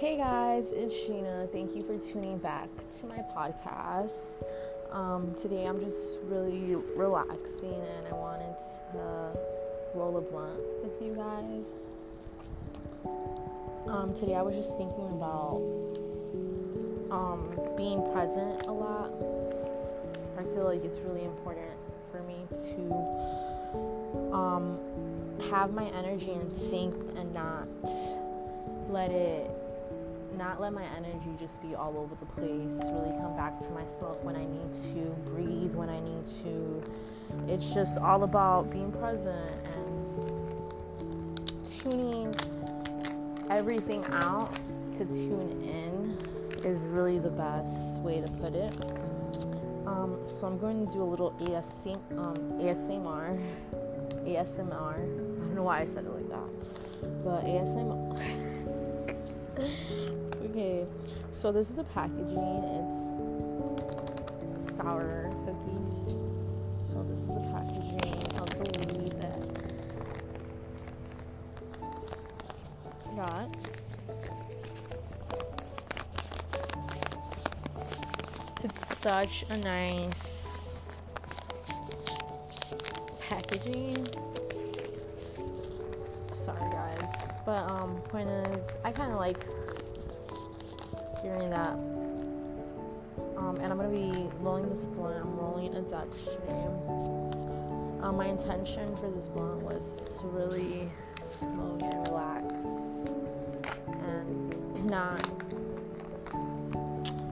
Hey guys, it's Sheena. Thank you for tuning back to my podcast. Um, today I'm just really relaxing and I wanted to roll a blunt with you guys. Um, today I was just thinking about um, being present a lot. I feel like it's really important for me to um, have my energy in sync and not let it not let my energy just be all over the place really come back to myself when i need to breathe when i need to. It's just all about being present and tuning everything out to tune in is really the best way to put it. Um, so i'm going to do a little um, asmr asmr i don't know why i said it like that but asmr Okay, so this is the packaging. It's sour cookies. So this is the packaging of the weed that got. It's such a nice But um point is I kinda like hearing that. Um, and I'm gonna be rolling this blunt. I'm rolling a Dutch today. Um, my intention for this blunt was to really smoke and relax, and not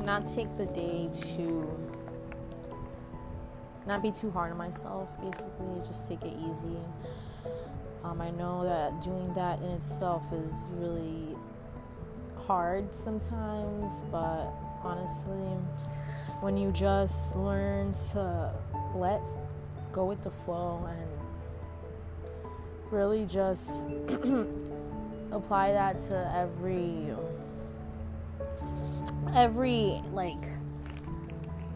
not take the day to not be too hard on myself. Basically, just take it easy. Um, I know that doing that in itself is really hard sometimes, but honestly, when you just learn to let go with the flow and really just apply that to every every like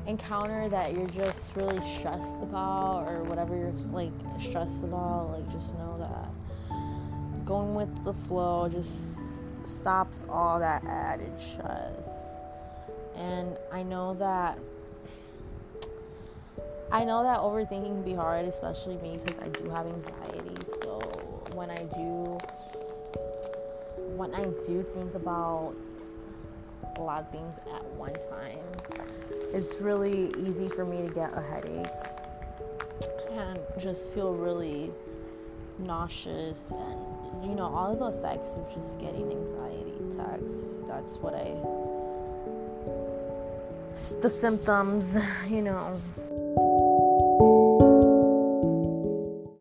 encounter that you're just really stressed about or whatever you're like stressed about like just know that going with the flow just stops all that added stress. And I know that I know that overthinking can be hard, especially me because I do have anxiety. So when I do when I do think about a lot of things at one time, it's really easy for me to get a headache and just feel really nauseous and you know all the effects of just getting anxiety attacks. That's what i the symptoms you know